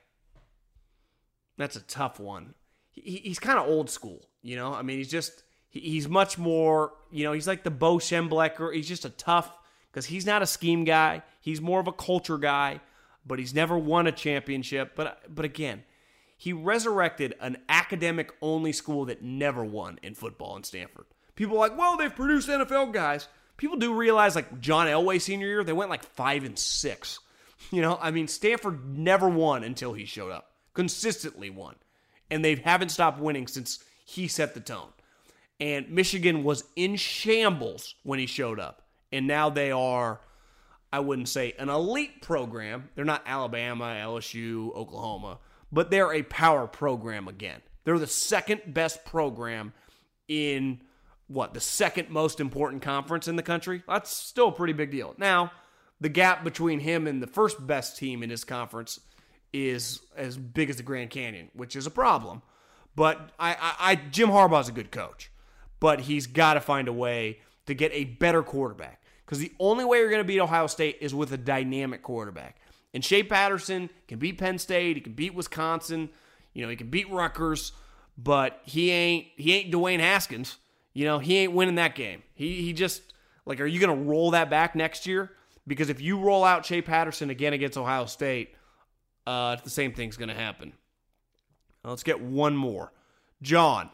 That's a tough one. He, he's kind of old school, you know? I mean, he's just, he's much more, you know, he's like the Bo Schembechler. He's just a tough, because he's not a scheme guy. He's more of a culture guy, but he's never won a championship. But, but again, he resurrected an academic only school that never won in football in Stanford. People like, well, they've produced NFL guys. People do realize, like John Elway senior year, they went like five and six. You know, I mean, Stanford never won until he showed up, consistently won. And they haven't stopped winning since he set the tone. And Michigan was in shambles when he showed up. And now they are, I wouldn't say an elite program. They're not Alabama, LSU, Oklahoma but they're a power program again. They're the second best program in what, the second most important conference in the country. That's still a pretty big deal. Now, the gap between him and the first best team in his conference is as big as the Grand Canyon, which is a problem. But I, I, I Jim Harbaugh's a good coach, but he's got to find a way to get a better quarterback because the only way you're going to beat Ohio State is with a dynamic quarterback. And Shea Patterson can beat Penn State, he can beat Wisconsin, you know, he can beat Rutgers, but he ain't he ain't Dwayne Haskins. You know, he ain't winning that game. He he just like, are you going to roll that back next year? Because if you roll out Shea Patterson again against Ohio State, uh, the same thing's going to happen. Now, let's get one more. John,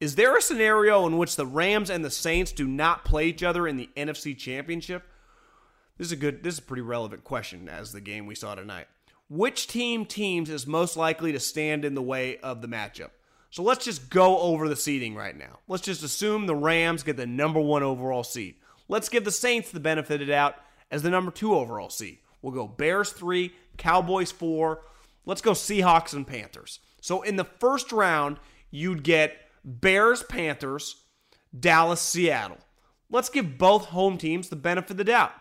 is there a scenario in which the Rams and the Saints do not play each other in the NFC Championship? This is a good, this is a pretty relevant question as the game we saw tonight. Which team teams is most likely to stand in the way of the matchup? So let's just go over the seeding right now. Let's just assume the Rams get the number one overall seed. Let's give the Saints the benefit of the doubt as the number two overall seed. We'll go Bears three, Cowboys four. Let's go Seahawks and Panthers. So in the first round, you'd get Bears, Panthers, Dallas, Seattle. Let's give both home teams the benefit of the doubt.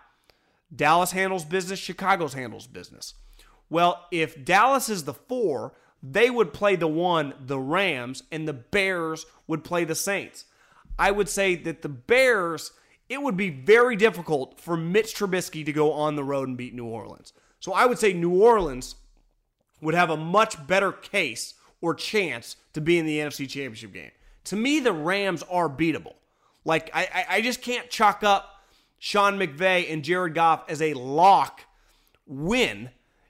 Dallas handles business, Chicago's handles business. Well, if Dallas is the four, they would play the one, the Rams, and the Bears would play the Saints. I would say that the Bears, it would be very difficult for Mitch Trubisky to go on the road and beat New Orleans. So I would say New Orleans would have a much better case or chance to be in the NFC Championship game. To me, the Rams are beatable. Like, I, I just can't chalk up Sean McVay and Jared Goff as a lock win,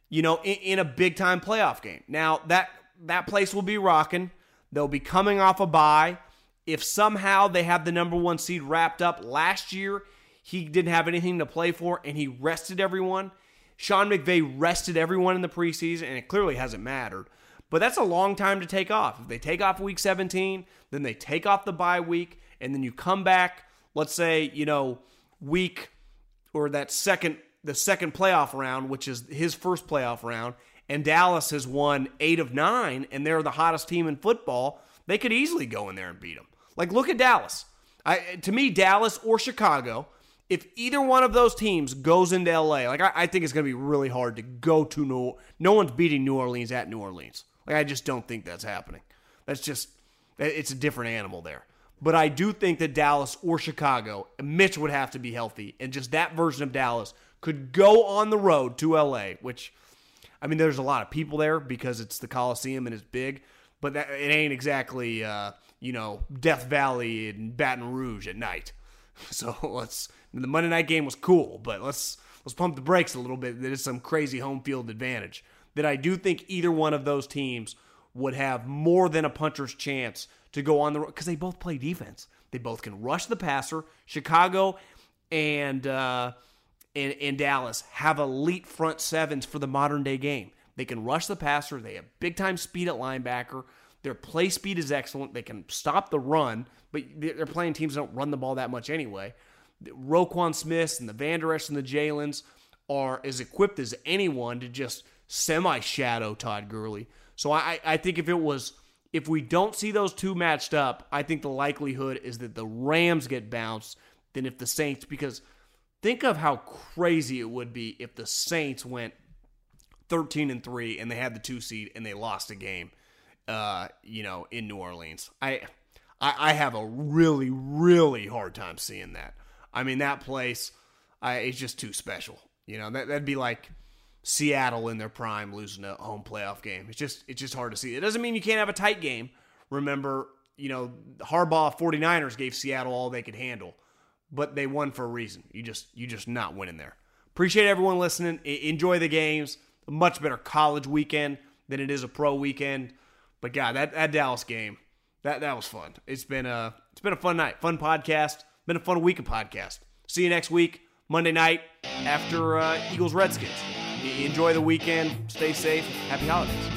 you know, in, in a big time playoff game. Now, that that place will be rocking. They'll be coming off a bye. If somehow they have the number one seed wrapped up last year, he didn't have anything to play for and he rested everyone. Sean McVay rested everyone in the preseason, and it clearly hasn't mattered. But that's a long time to take off. If they take off week 17, then they take off the bye week, and then you come back, let's say, you know, week or that second the second playoff round, which is his first playoff round, and Dallas has won 8 of 9 and they're the hottest team in football, they could easily go in there and beat them. Like look at Dallas. I, to me Dallas or Chicago, if either one of those teams goes into LA, like I, I think it's going to be really hard to go to New. No one's beating New Orleans at New Orleans. Like I just don't think that's happening. That's just it's a different animal there. But I do think that Dallas or Chicago, Mitch would have to be healthy, and just that version of Dallas could go on the road to LA, which I mean, there's a lot of people there because it's the Coliseum and it's big, but that, it ain't exactly uh, you know Death Valley and Baton Rouge at night. So let's the Monday night game was cool, but let's let's pump the brakes a little bit. That is some crazy home field advantage that I do think either one of those teams would have more than a puncher's chance to go on the road because they both play defense. They both can rush the passer. Chicago and uh, and, and Dallas have elite front sevens for the modern day game. They can rush the passer. They have big time speed at linebacker. Their play speed is excellent. They can stop the run, but they're playing teams that don't run the ball that much anyway. Roquan Smiths and the Vander Esch and the Jaylon's are as equipped as anyone to just semi shadow Todd Gurley. So I, I think if it was if we don't see those two matched up, I think the likelihood is that the Rams get bounced than if the Saints because think of how crazy it would be if the Saints went 13 and 3 and they had the 2 seed and they lost a game uh, you know, in New Orleans. I I, I have a really really hard time seeing that. I mean, that place I, it's just too special. You know, that that'd be like Seattle in their prime losing a home playoff game. It's just it's just hard to see. It doesn't mean you can't have a tight game. Remember, you know, Harbaugh 49ers gave Seattle all they could handle, but they won for a reason. You just you just not winning there. Appreciate everyone listening. Enjoy the games. A much better college weekend than it is a pro weekend. But God, that, that Dallas game, that that was fun. It's been a it's been a fun night, fun podcast. Been a fun week of podcast. See you next week, Monday night after uh, Eagles Redskins. Enjoy the weekend. Stay safe. Happy holidays.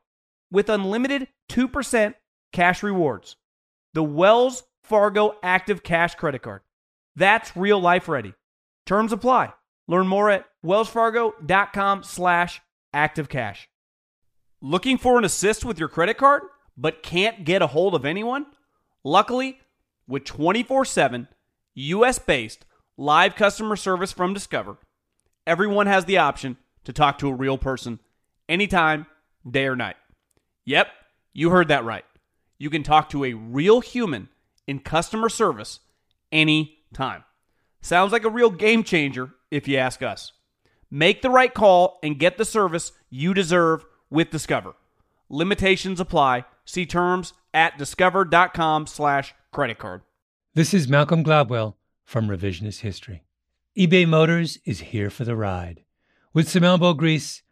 with unlimited 2% cash rewards. The Wells Fargo Active Cash Credit Card. That's real life ready. Terms apply. Learn more at wellsfargo.com slash activecash. Looking for an assist with your credit card, but can't get a hold of anyone? Luckily, with 24-7 U.S.-based live customer service from Discover, everyone has the option to talk to a real person anytime, day or night. Yep, you heard that right. You can talk to a real human in customer service anytime. Sounds like a real game changer if you ask us. Make the right call and get the service you deserve with Discover. Limitations apply. See terms at discover.com slash credit card. This is Malcolm Gladwell from Revisionist History. eBay Motors is here for the ride. With some elbow grease,